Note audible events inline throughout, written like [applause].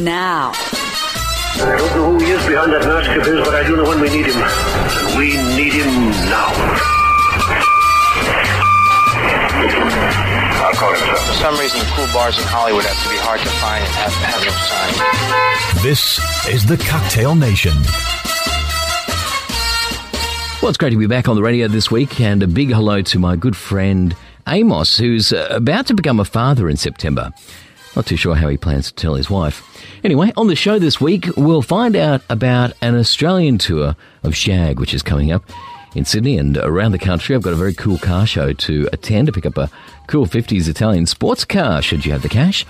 now. I don't know who he is behind that mask of his, but I do know when we need him. And we need him now. I'll call him, sir. For some reason, cool bars in Hollywood have to be hard to find and have, have no sign. This is the Cocktail Nation. Well, it's great to be back on the radio this week, and a big hello to my good friend Amos, who's uh, about to become a father in September. Not too sure how he plans to tell his wife. Anyway, on the show this week, we'll find out about an Australian tour of Shag, which is coming up in Sydney and around the country. I've got a very cool car show to attend to pick up a cool 50s Italian sports car, should you have the cash.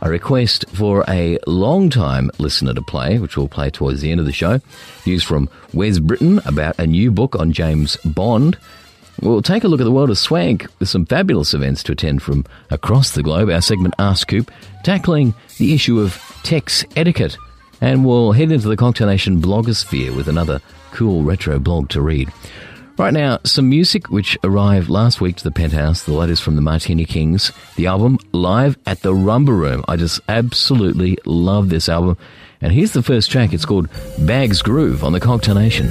A request for a long time listener to play, which we'll play towards the end of the show. News from Wes Britton about a new book on James Bond. We'll take a look at the world of swag with some fabulous events to attend from across the globe. Our segment Ask Coop, tackling the issue of text etiquette. And we'll head into the Cocktail Nation blogosphere with another cool retro blog to read. Right now, some music which arrived last week to the penthouse. The latest from the Martini Kings. The album Live at the Rumba Room. I just absolutely love this album. And here's the first track. It's called Bags Groove on the Cocktail Nation.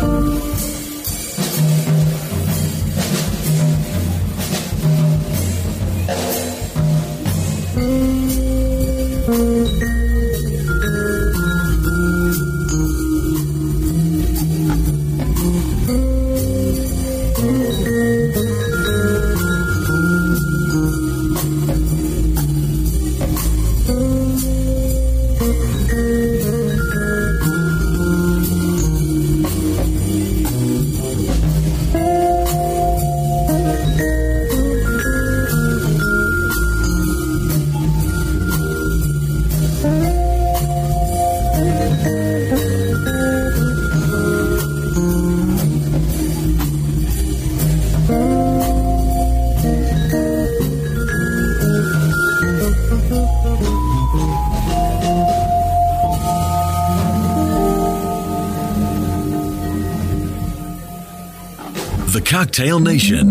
心。Cocktail Nation.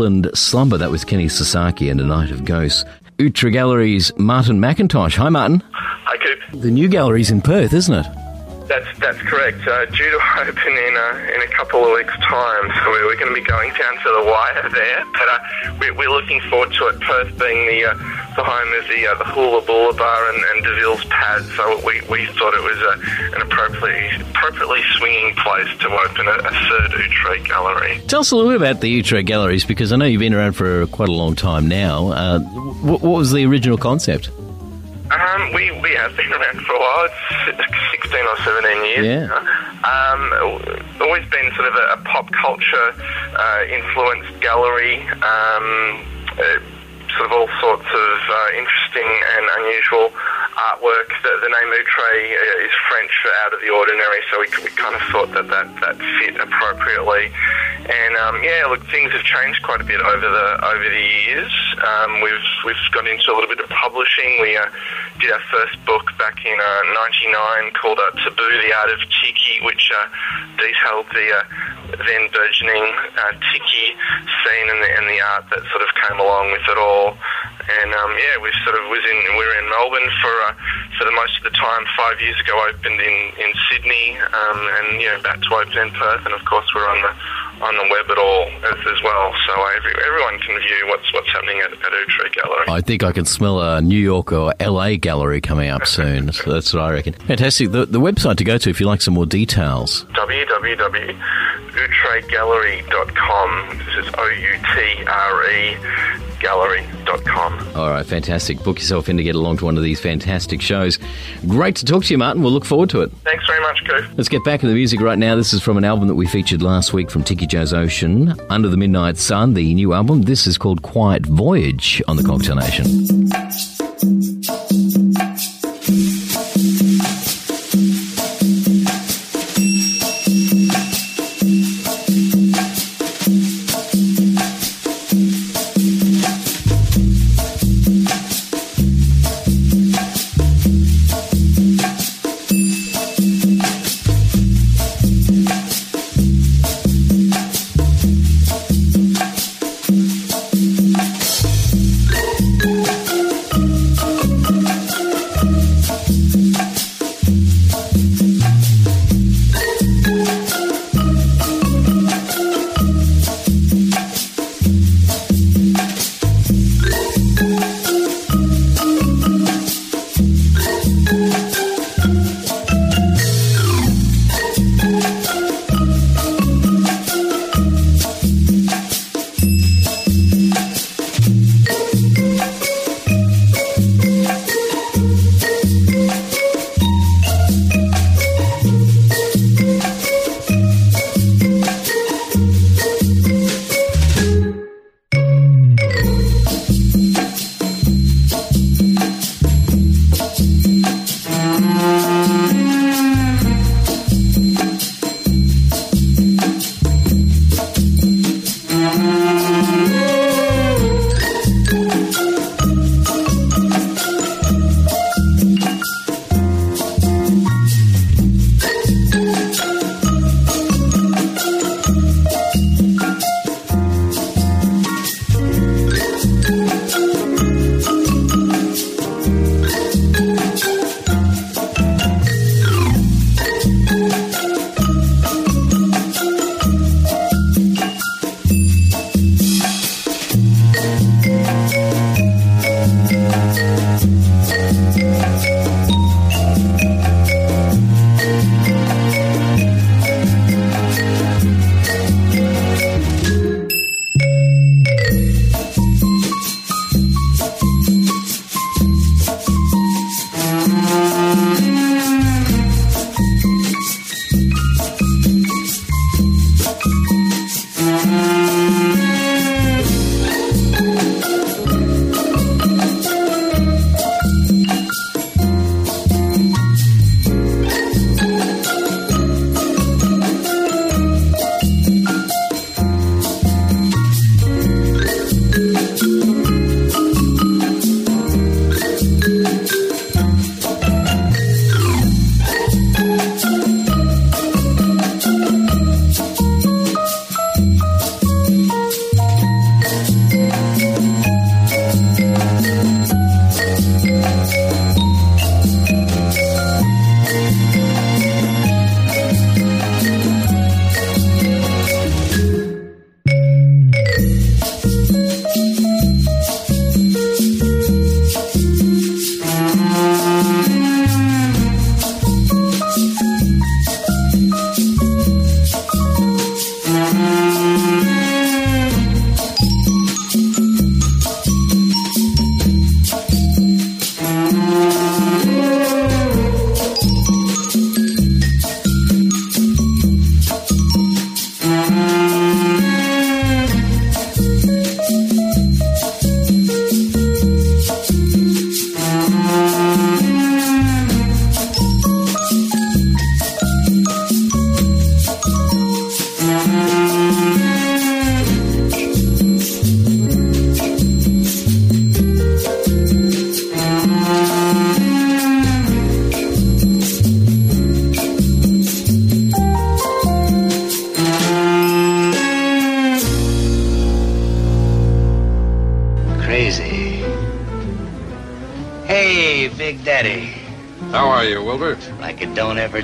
Island Slumber. That was Kenny Sasaki and A Night of Ghosts. Outre Gallery's Martin McIntosh. Hi, Martin. Hi, Coop. The new gallery's in Perth, isn't it? That's that's correct. Uh, due to [laughs] open in a, in a couple of weeks' time, so we're, we're going to be going down to the wire there. But uh, we, we're looking forward to it. Perth being the uh, the home of the uh, the Hula Bula Bar and, and Deville's Pad, so we, we thought it was a, an appropriately appropriately swinging place to open a, a third Outre gallery. Tell us a little bit about the Outre galleries because I know you've been around for quite a long time now. Uh, what, what was the original concept? Um, we, we have been around for a while. It's 16 or 17 years. Yeah. Um, always been sort of a, a pop culture uh, influenced gallery. Um, uh, sort of all sorts of uh, interesting and unusual artwork. The, the name Outre uh, is French for out of the ordinary, so we, we kind of thought that that, that fit appropriately. And um, yeah, look, things have changed quite a bit over the over the years. Um, we've we've got into a little bit of publishing. We uh, did our first book back in '99 uh, called uh, "Taboo: The Art of Tiki," which uh, detailed the uh, then burgeoning tiki scene and the, and the art that sort of came along with it all. And um, yeah, we sort of was in we were in Melbourne for uh, for the most of the time. Five years ago, opened in in Sydney, um, and you know about to open in Perth, and of course we're on the on the web at all as, as well. So every, everyone can view what's what's happening at, at Outre Gallery. I think I can smell a New York or LA gallery coming up soon. so that's what I reckon. Fantastic. The, the website to go to if you like some more details. www.outregallery.com. This is O U T R E gallery.com. All right, fantastic. Book yourself in to get along to one of these fantastic shows. Great to talk to you, Martin. We'll look forward to it. Thanks very much, Coop. Let's get back to the music right now. This is from an album that we featured last week from Tiki Joe's Ocean, Under the Midnight Sun, the new album. This is called Quiet Voyage on the Cocktail Nation.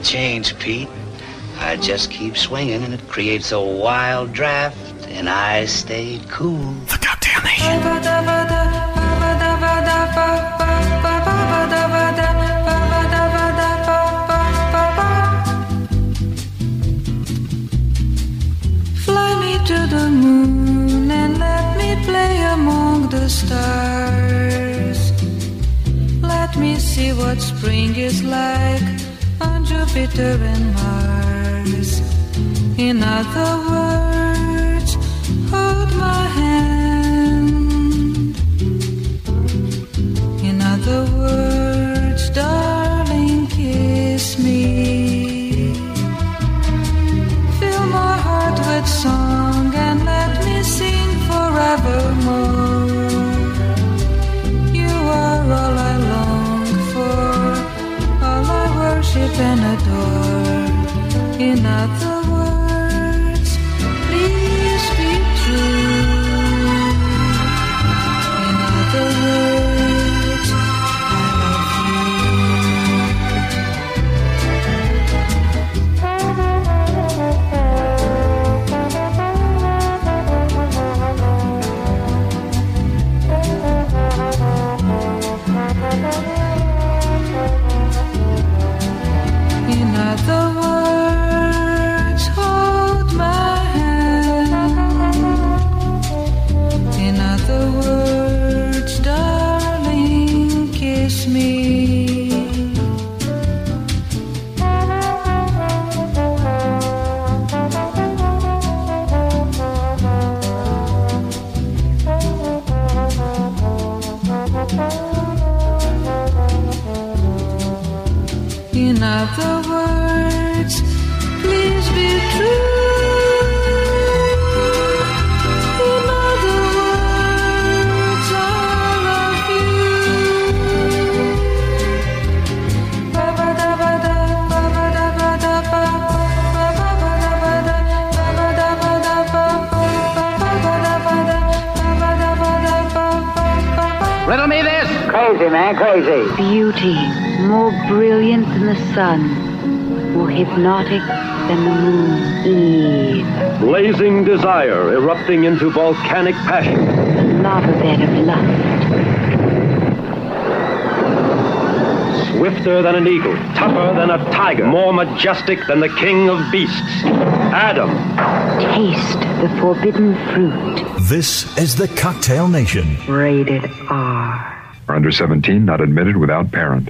Change, Pete. I just keep swinging and it creates a wild draft, and I stayed cool. The Cocktail Nation. Fly me to the moon and let me play among the stars. Let me see what spring is like on Jupiter and Mars. In other words, words, please be true. In words, I love you. Riddle me this. Crazy, man, crazy. Beauty, more brilliant than the sun, more hypnotic than the moon. Eve, Blazing desire erupting into volcanic passion. lava bed of lust. Swifter than an eagle, tougher than a tiger, more majestic than the king of beasts. Adam. Taste the forbidden fruit. This is the Cocktail Nation. Rated R. Under 17, not admitted without parent.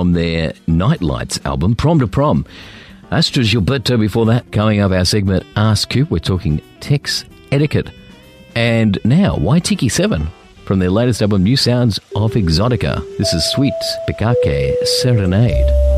From their Nightlights album, Prom to Prom. Astrud Gilberto before that, coming up our segment Ask Coop, we're talking Tex etiquette. And now, Waitiki 7 from their latest album, New Sounds of Exotica. This is Sweet Pikake Serenade.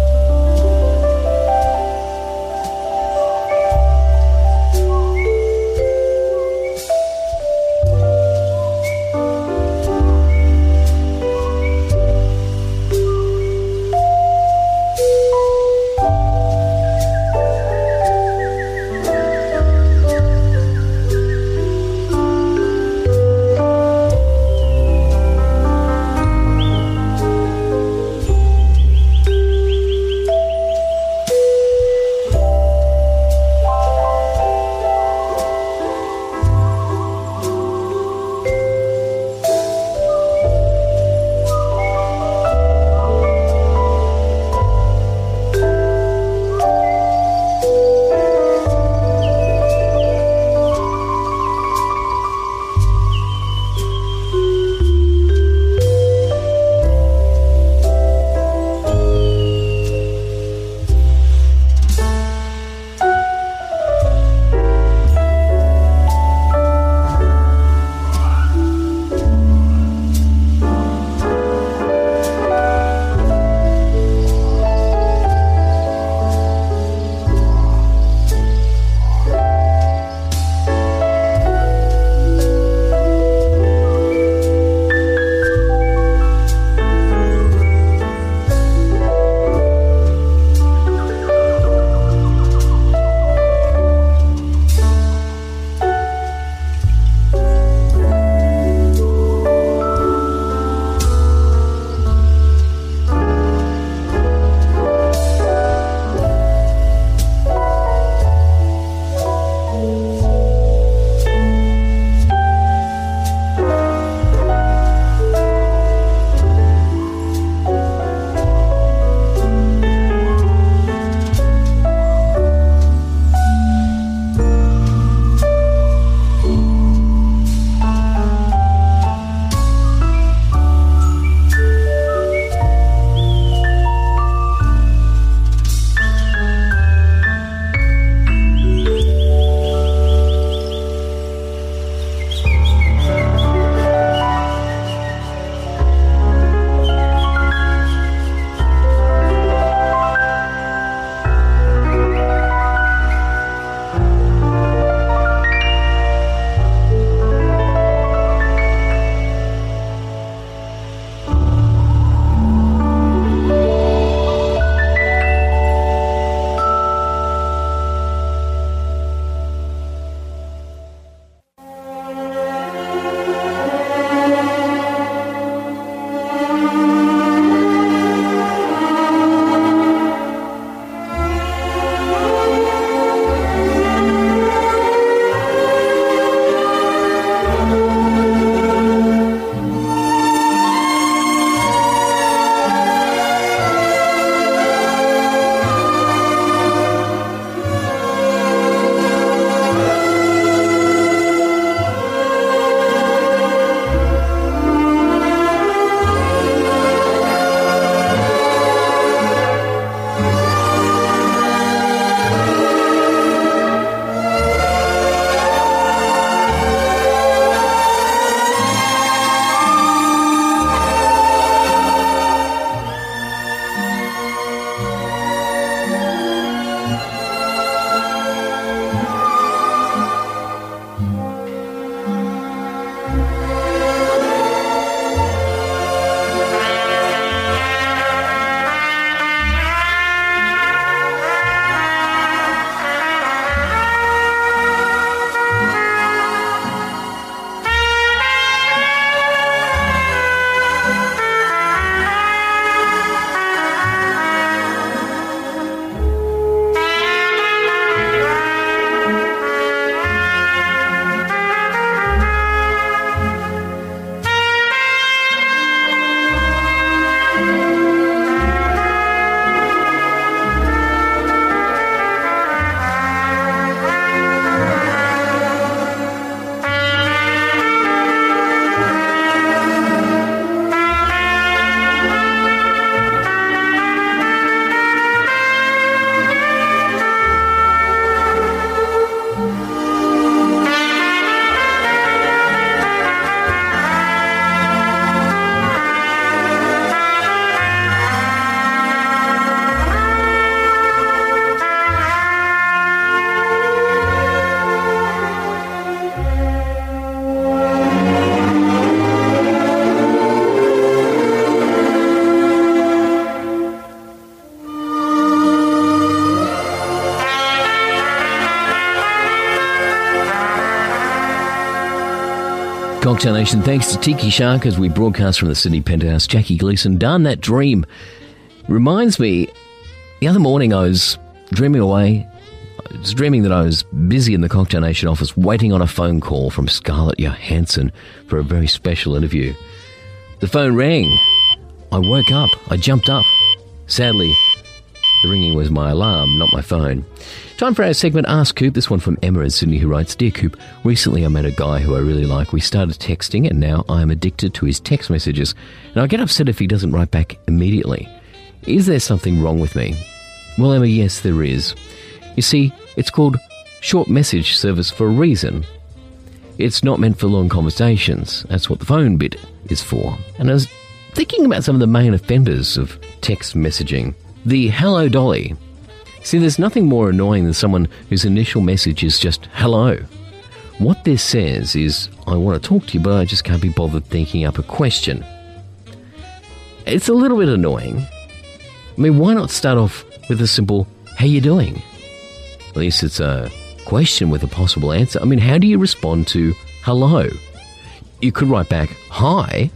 Cocktail Nation. Thanks to Tiki Shark as we broadcast from the Sydney penthouse. Jackie Gleason, Darn That Dream. Reminds me, the other morning I was dreaming away. I was dreaming that I was busy in the Cocktail Nation office waiting on a phone call from Scarlett Johansson for a very special interview. The phone rang. I woke up. I jumped up. Sadly, the ringing was my alarm, not my phone. Time for our segment Ask Coop. This one from Emma in Sydney who writes Dear Coop, recently I met a guy who I really like. We started texting and now I am addicted to his text messages and I get upset if he doesn't write back immediately. Is there something wrong with me? Well, Emma, yes, there is. You see, it's called short message service for a reason. It's not meant for long conversations. That's what the phone bit is for. And I was thinking about some of the main offenders of text messaging. The Hello Dolly. See, there's nothing more annoying than someone whose initial message is just hello. What this says is, I want to talk to you, but I just can't be bothered thinking up a question. It's a little bit annoying. I mean, why not start off with a simple, how you doing? At least it's a question with a possible answer. I mean, how do you respond to hello? You could write back, hi,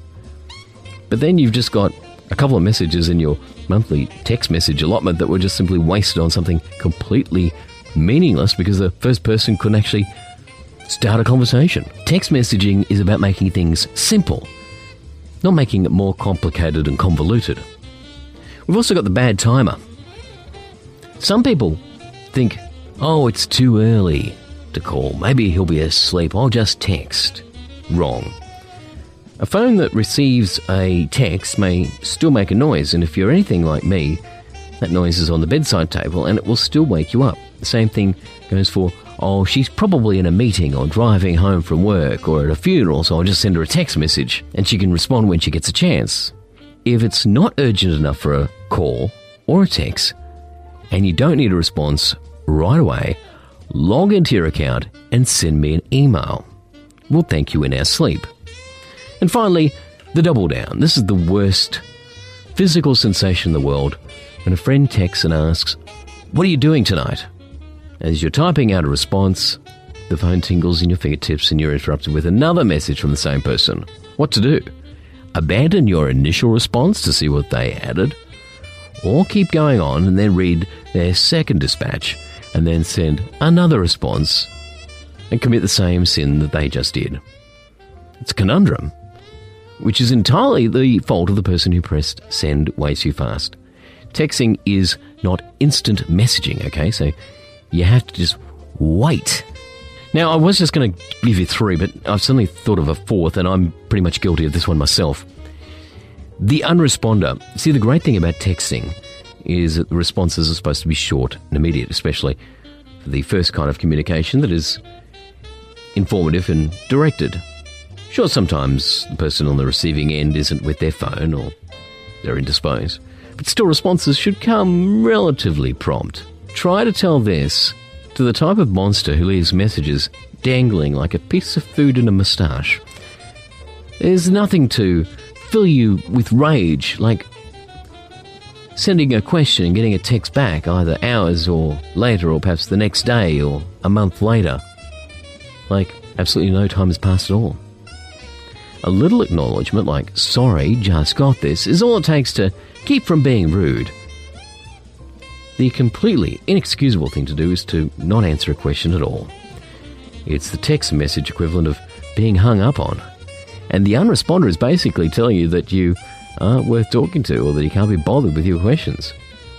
but then you've just got a couple of messages in your monthly text message allotment that were just simply wasted on something completely meaningless because the first person couldn't actually start a conversation. Text messaging is about making things simple, not making it more complicated and convoluted. We've also got the bad timer. Some people think, oh, it's too early to call. Maybe he'll be asleep. I'll just text. Wrong. A phone that receives a text may still make a noise, and if you're anything like me, that noise is on the bedside table and it will still wake you up. The same thing goes for, oh, she's probably in a meeting or driving home from work or at a funeral, so I'll just send her a text message and she can respond when she gets a chance. If it's not urgent enough for a call or a text, and you don't need a response right away, log into your account and send me an email. We'll thank you in our sleep. And finally, the double down. This is the worst physical sensation in the world when a friend texts and asks, What are you doing tonight? As you're typing out a response, the phone tingles in your fingertips and you're interrupted with another message from the same person. What to do? Abandon your initial response to see what they added? Or keep going on and then read their second dispatch and then send another response and commit the same sin that they just did? It's a conundrum which is entirely the fault of the person who pressed send way too fast. Texting is not instant messaging, okay? So you have to just wait. Now, I was just going to give you three, but I've suddenly thought of a fourth, and I'm pretty much guilty of this one myself. The unresponder. See, the great thing about texting is that the responses are supposed to be short and immediate, especially for the first kind of communication that is informative and directed. Sure, sometimes the person on the receiving end isn't with their phone or they're indisposed, but still responses should come relatively prompt. Try to tell this to the type of monster who leaves messages dangling like a piece of food in a moustache. There's nothing to fill you with rage like sending a question and getting a text back either hours or later or perhaps the next day or a month later. Like absolutely no time has passed at all. A little acknowledgement like, sorry, just got this, is all it takes to keep from being rude. The completely inexcusable thing to do is to not answer a question at all. It's the text message equivalent of being hung up on. And the unresponder is basically telling you that you aren't worth talking to or that you can't be bothered with your questions.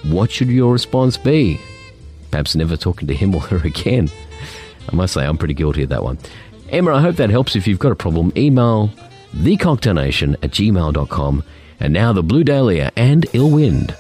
What should your response be? Perhaps never talking to him or her again. I must say, I'm pretty guilty of that one. Emma, I hope that helps. If you've got a problem, email thecocktailnation at gmail.com. And now the Blue Dahlia and Ill Wind.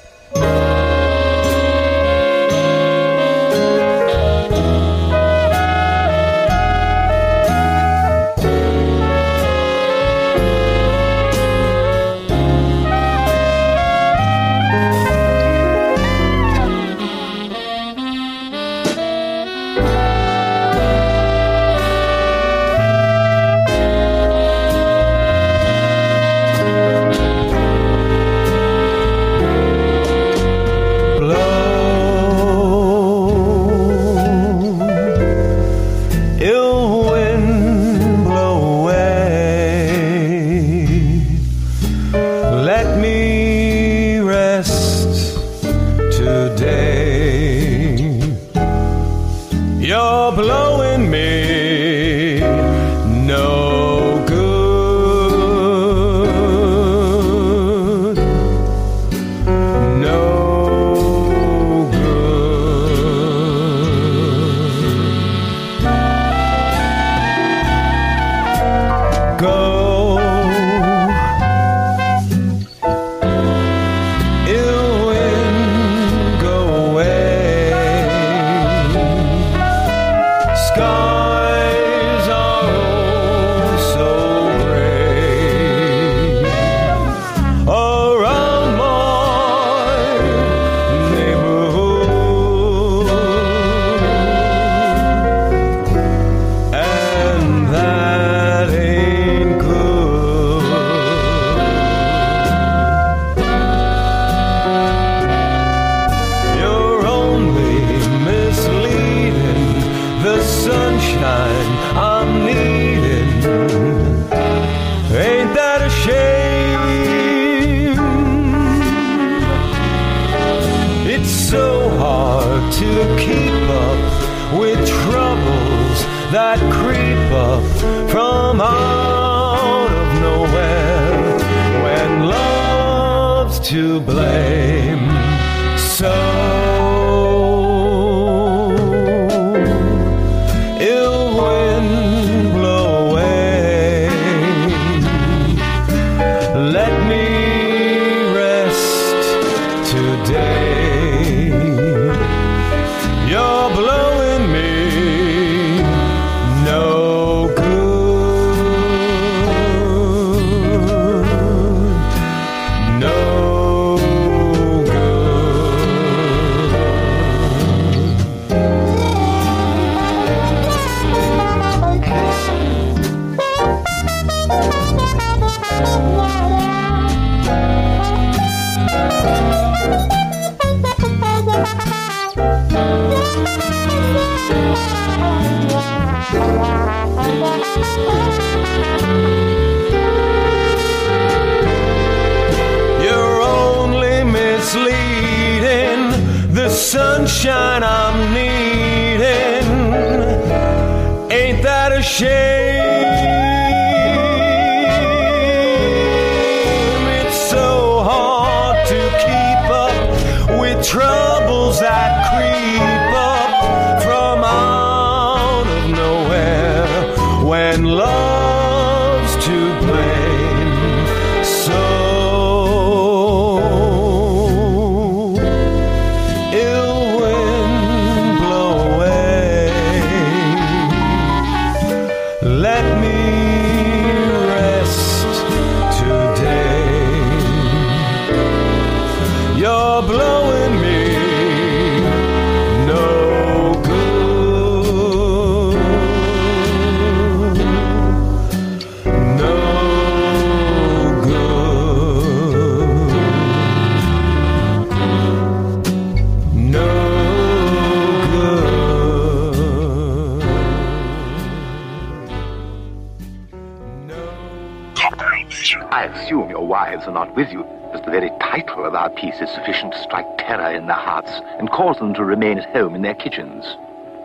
with you, as the very title of our piece is sufficient to strike terror in their hearts and cause them to remain at home in their kitchens.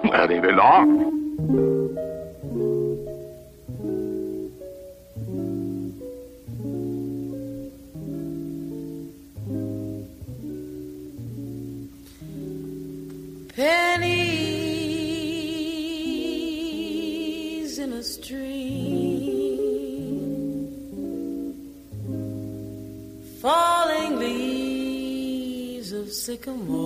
Where they belong. que.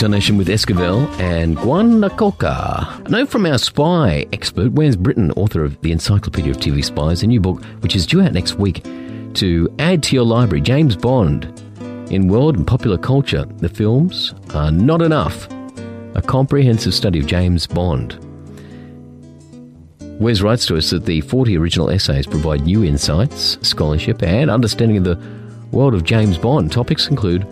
Cocktail Nation with Esquivel and Guanacoca. Note from our spy expert, Wes Britton, author of The Encyclopedia of TV Spies, a new book which is due out next week to add to your library. James Bond. In world and popular culture, the films are not enough. A comprehensive study of James Bond. Wes writes to us that the 40 original essays provide new insights, scholarship, and understanding of the world of James Bond. Topics include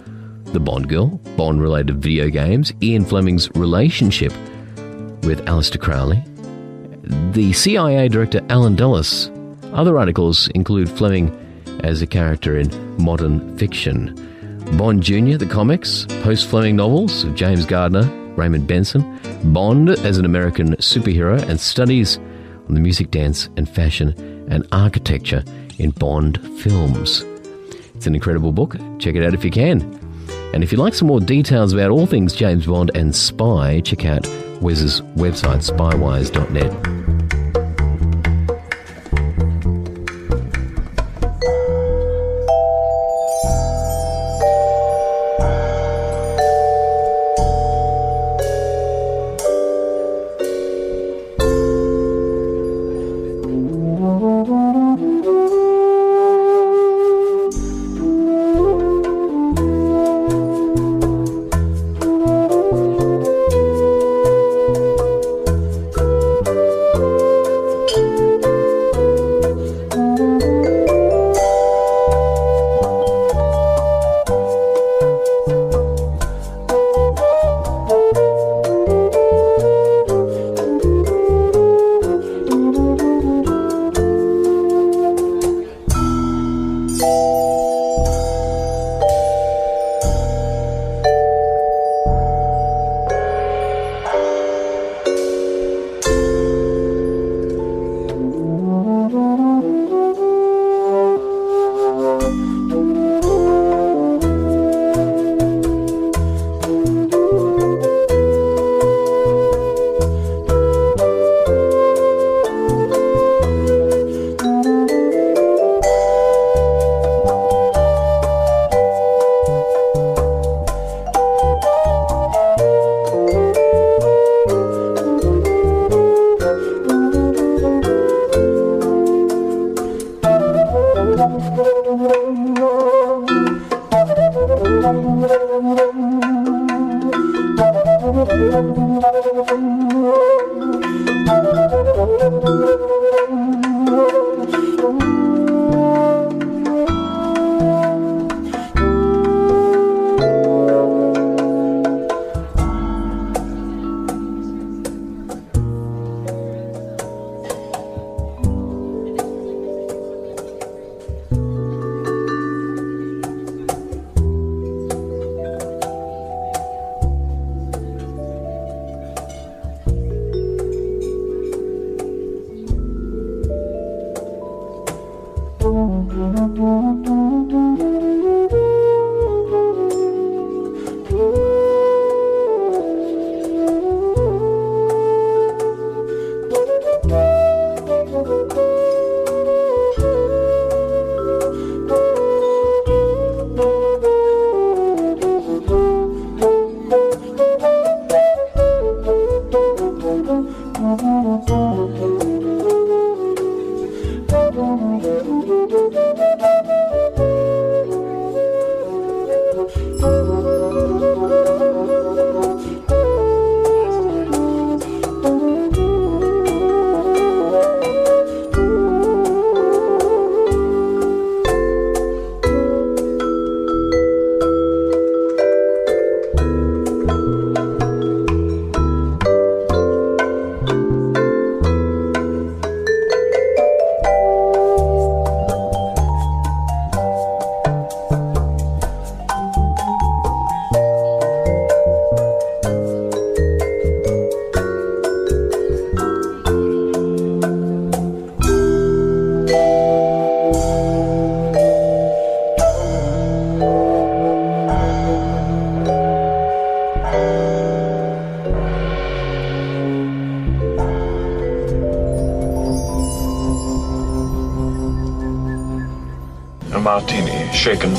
the Bond girl, Bond related video games, Ian Fleming's relationship with Aleister Crowley, the CIA director Allen Dulles. Other articles include Fleming as a character in modern fiction, Bond Jr., the comics, post Fleming novels of James Gardner, Raymond Benson, Bond as an American superhero, and studies on the music, dance, and fashion and architecture in Bond films. It's an incredible book. Check it out if you can. And if you'd like some more details about all things James Bond and spy, check out Wes's website, spywise.net.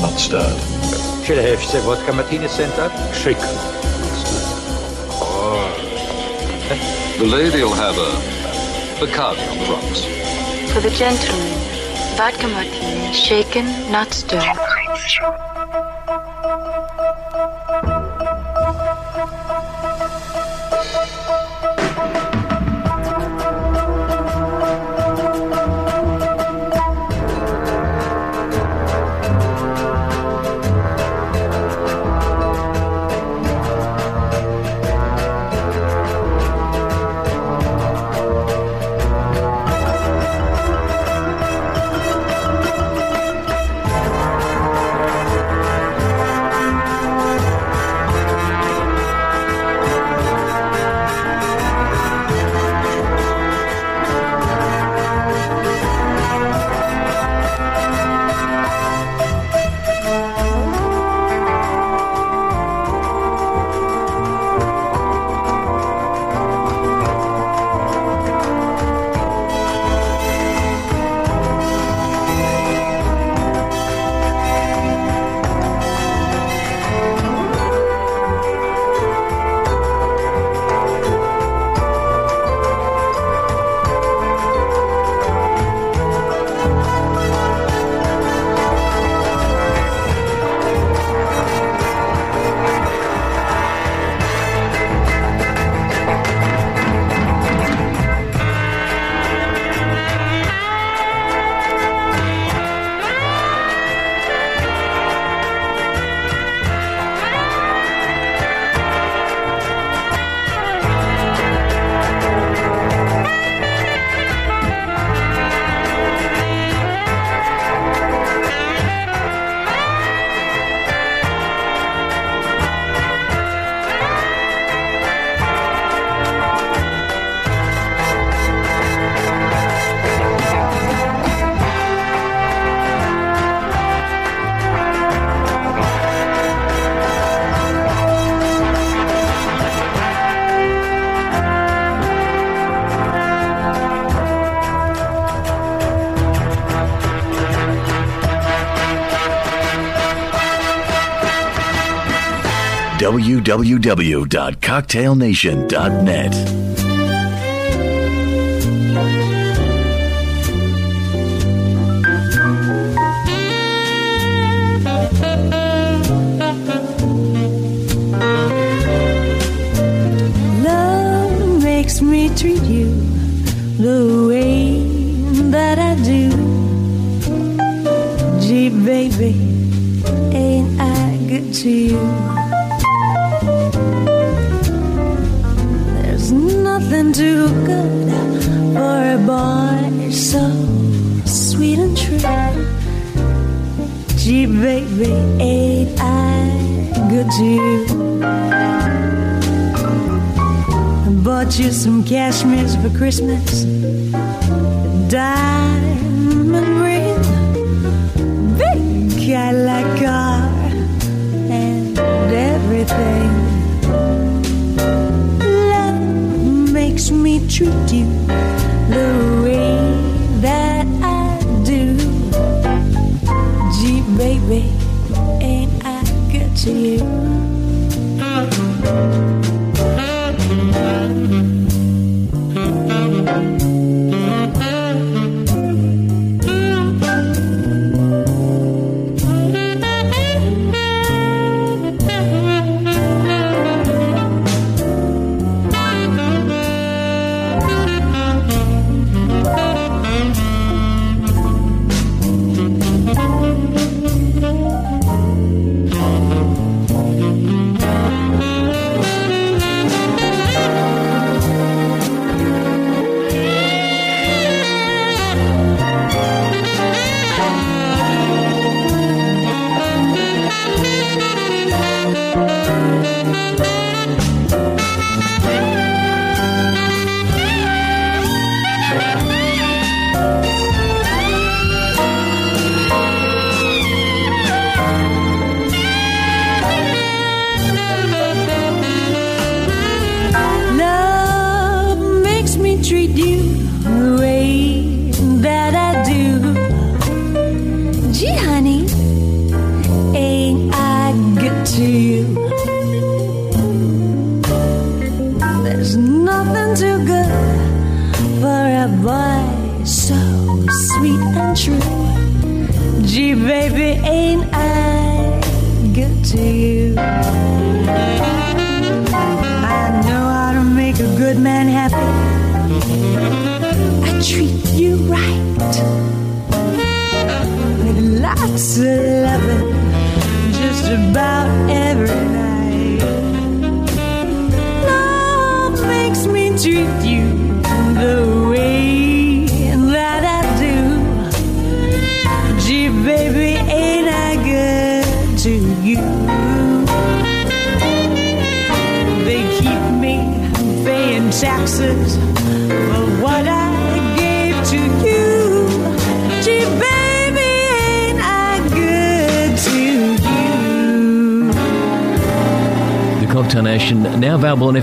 martini, shaken, not stirred. Should I have said vodka martini sent up? Shaken. The lady'll have a Bacardi on the rocks. For the gentleman, vodka martini, shaken, not stirred. www.cocktailnation.net. Makes me treat you the way that I do. Gee, baby, ain't I good to you? There's nothing too good for a boy so sweet and true. Gee, baby, ain't I good to you? Bought you some cashmere for Christmas. Diamond ring, big Cadillac car, and everything. Treat you the way that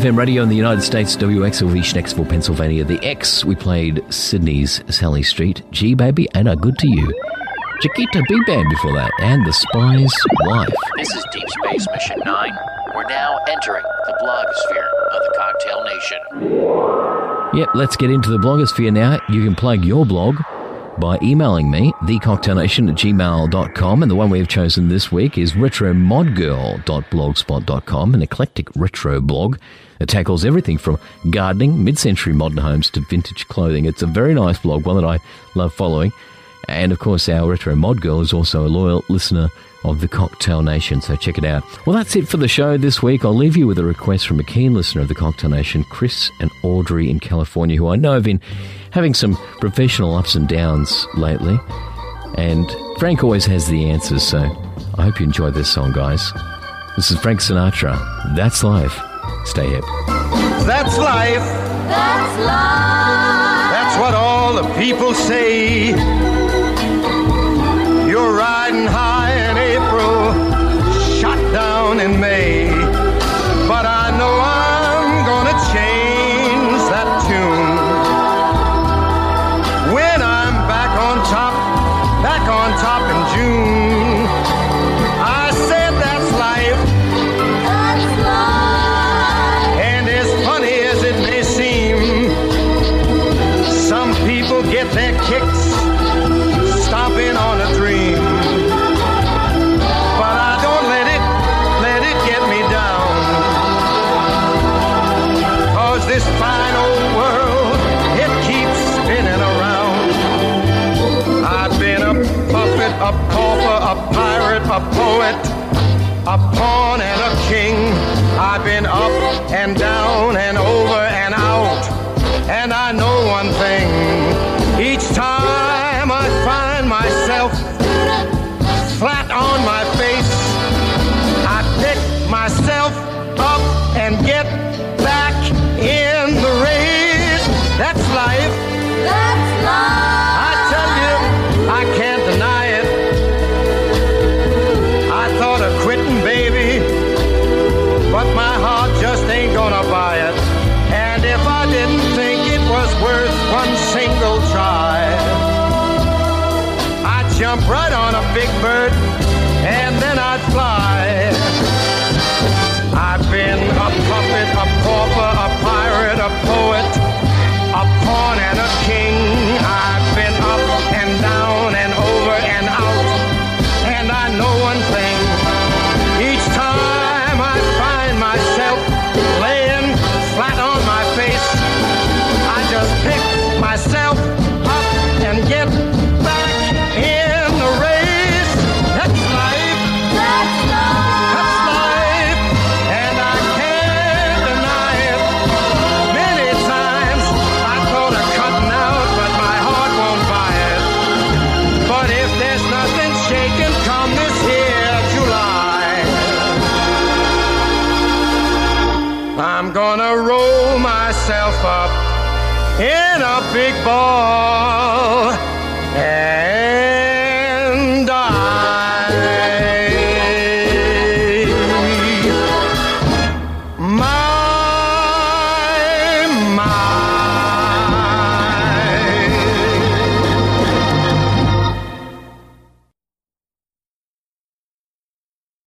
FM radio in the United States, WXLV Schnecksville, Pennsylvania. The X, we played Sydney's Sally Street. G Baby, and I good to you? Chiquita B Band before that, and The Spy's Wife. This is Deep Space Mission 9. We're now entering the blogosphere of the Cocktail Nation. Yep, let's get into the blogosphere now. You can plug your blog by emailing me, thecocktailnation at gmail.com. And the one we have chosen this week is retromodgirl.blogspot.com, an eclectic retro blog that tackles everything from gardening, mid century modern homes to vintage clothing. It's a very nice blog, one that I love following. And of course, our Retro Mod Girl is also a loyal listener of the Cocktail Nation, so check it out. Well, that's it for the show this week. I'll leave you with a request from a keen listener of the Cocktail Nation, Chris and Audrey in California, who I know have been having some professional ups and downs lately. And Frank always has the answers, so I hope you enjoy this song, guys. This is Frank Sinatra. That's life. Stay hip. That's life. That's life. That's what all the people say. A poet, a pawn and a king. I've been up and down and over and